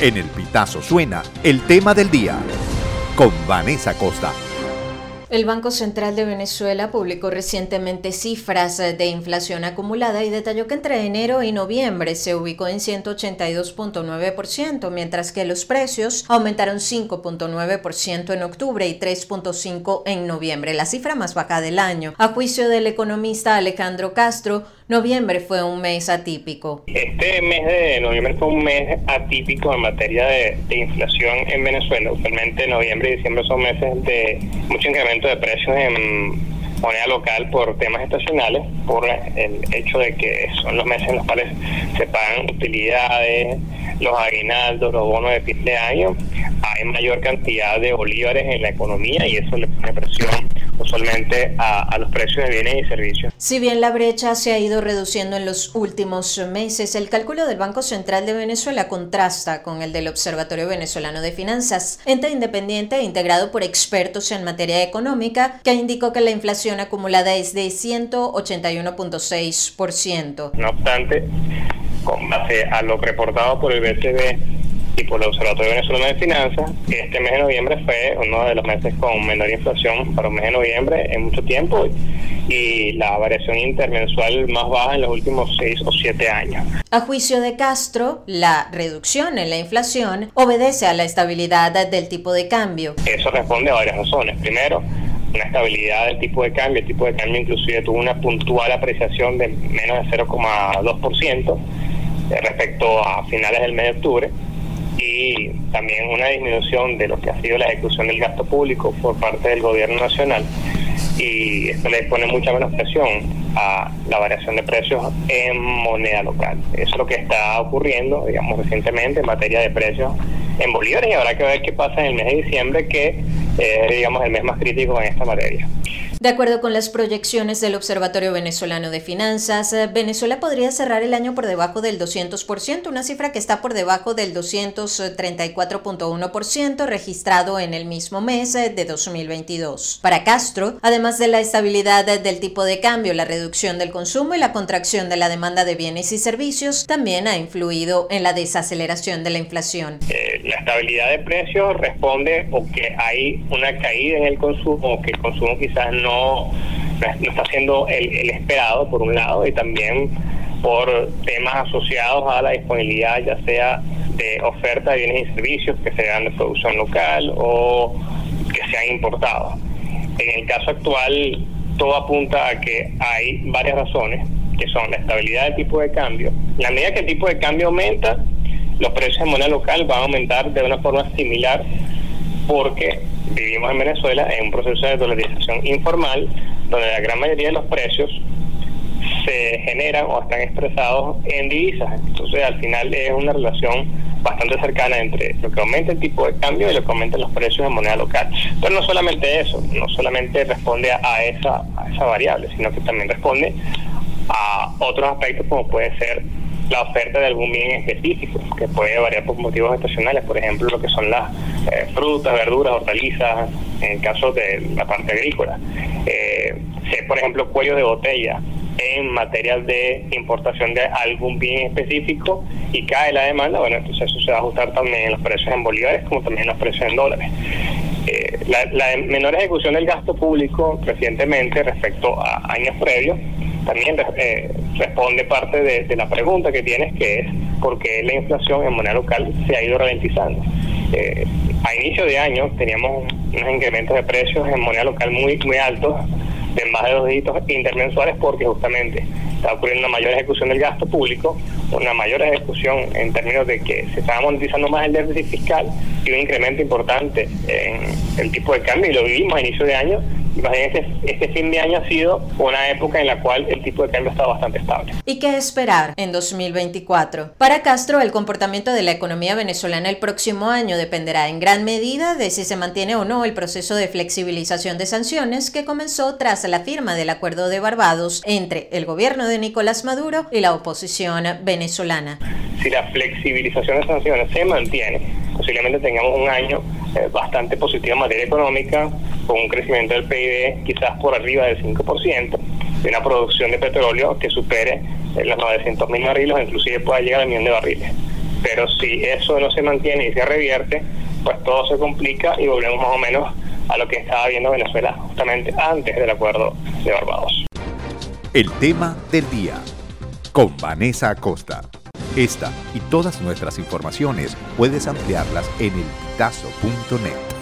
En el Pitazo suena el tema del día con Vanessa Costa. El Banco Central de Venezuela publicó recientemente cifras de inflación acumulada y detalló que entre enero y noviembre se ubicó en 182.9%, mientras que los precios aumentaron 5.9% en octubre y 3.5% en noviembre, la cifra más baja del año. A juicio del economista Alejandro Castro, noviembre fue un mes atípico. Este mes de noviembre fue un mes atípico en materia de, inflación en Venezuela. Usualmente noviembre y diciembre son meses de mucho incremento de precios en moneda local por temas estacionales, por el hecho de que son los meses en los cuales se pagan utilidades, los aguinaldos, los bonos de fin de año, hay mayor cantidad de bolívares en la economía y eso le pone presión usualmente a, los precios de bienes y servicios. Si bien la brecha se ha ido reduciendo en los últimos meses, el cálculo del Banco Central de Venezuela contrasta con el del Observatorio Venezolano de Finanzas, ente independiente e integrado por expertos en materia económica, que indicó que la inflación acumulada es de 181.6%. No obstante, con base a lo reportado por el BCB y por el Observatorio Venezolano de Finanzas, este mes de noviembre fue uno de los meses con menor inflación para un mes de noviembre en mucho tiempo y la variación intermensual más baja en los últimos seis o siete años. A juicio de Castro, la reducción en la inflación obedece a la estabilidad del tipo de cambio. Eso responde a varias razones. Primero, una estabilidad del tipo de cambio. El tipo de cambio inclusive tuvo una puntual apreciación de menos de 0,2% respecto a finales del mes de octubre y también una disminución de lo que ha sido la ejecución del gasto público por parte del gobierno nacional y esto le pone mucha menos presión a la variación de precios en moneda local. Eso es lo que está ocurriendo, digamos, recientemente en materia de precios en bolívares y habrá que ver qué pasa en el mes de diciembre, que es, digamos, el mes más crítico en esta materia. De acuerdo con las proyecciones del Observatorio Venezolano de Finanzas, eh, Venezuela podría cerrar el año por debajo del 200%, una cifra que está por debajo del 234.1% registrado en el mismo mes eh, de 2022. Para Castro, además de la estabilidad del tipo de cambio, la reducción del consumo y la contracción de la demanda de bienes y servicios también ha influido en la desaceleración de la inflación. Eh, la estabilidad de precios responde o que hay una caída en el consumo o que el consumo quizás no no, está siendo el, esperado, por un lado, y también por temas asociados a la disponibilidad, ya sea de oferta de bienes y servicios que sean de producción local o que sean importados. En el caso actual, todo apunta a que hay varias razones, que son la estabilidad del tipo de cambio. la medida que el tipo de cambio aumenta, los precios en moneda local van a aumentar de una forma similar porque vivimos en Venezuela en un proceso de dolarización informal, donde la gran mayoría de los precios se generan o están expresados en divisas. Entonces, al final es una relación bastante cercana entre lo que aumenta el tipo de cambio y lo que aumentan los precios en moneda local. Pero no solamente eso, no solamente responde a esa, a esa variable, sino que también responde a otros aspectos como puede ser la oferta de algún bien específico, que puede variar por motivos estacionales, por ejemplo, lo que son las eh, frutas, verduras, hortalizas, en el caso de la parte agrícola. Eh, por ejemplo, cuello de botella en materia de importación de algún bien específico y cae la demanda, bueno, entonces eso se va a ajustar también en los precios en bolívares como también en los precios en dólares. Eh, la, la menor ejecución del gasto público recientemente respecto a años previos también eh, responde parte de, la pregunta que tienes, que es por qué la inflación en moneda local se ha ido ralentizando. Eh, a inicio de año teníamos unos incrementos de precios en moneda local muy, muy altos, de más de dos dígitos intermensuales, porque justamente está ocurriendo una mayor ejecución del gasto público, una mayor ejecución en términos de que se estaba monetizando más el déficit fiscal y un incremento importante en el tipo de cambio, y lo vivimos a inicio de año Imagínense, este fin de año ha sido una época en la cual el tipo de cambio ha estado bastante estable. ¿Y qué esperar en 2024? Para Castro, el comportamiento de la economía venezolana el próximo año dependerá en gran medida de si se mantiene o no el proceso de flexibilización de sanciones que comenzó tras la firma del Acuerdo de Barbados entre el gobierno de Nicolás Maduro y la oposición venezolana. Si la flexibilización de sanciones se mantiene, posiblemente tengamos un año eh, bastante positivo en materia económica, con un crecimiento del PIB quizás por arriba del 5%, y una producción de petróleo que supere eh, los 900 mil barriles inclusive pueda llegar al millón de barriles. Pero si eso no se mantiene y se revierte, pues todo se complica y volvemos más o menos a lo que estaba viendo Venezuela justamente antes del acuerdo de Barbados. El tema del día con Vanessa Acosta. Esta y todas nuestras informaciones puedes ampliarlas en elpitazo.net.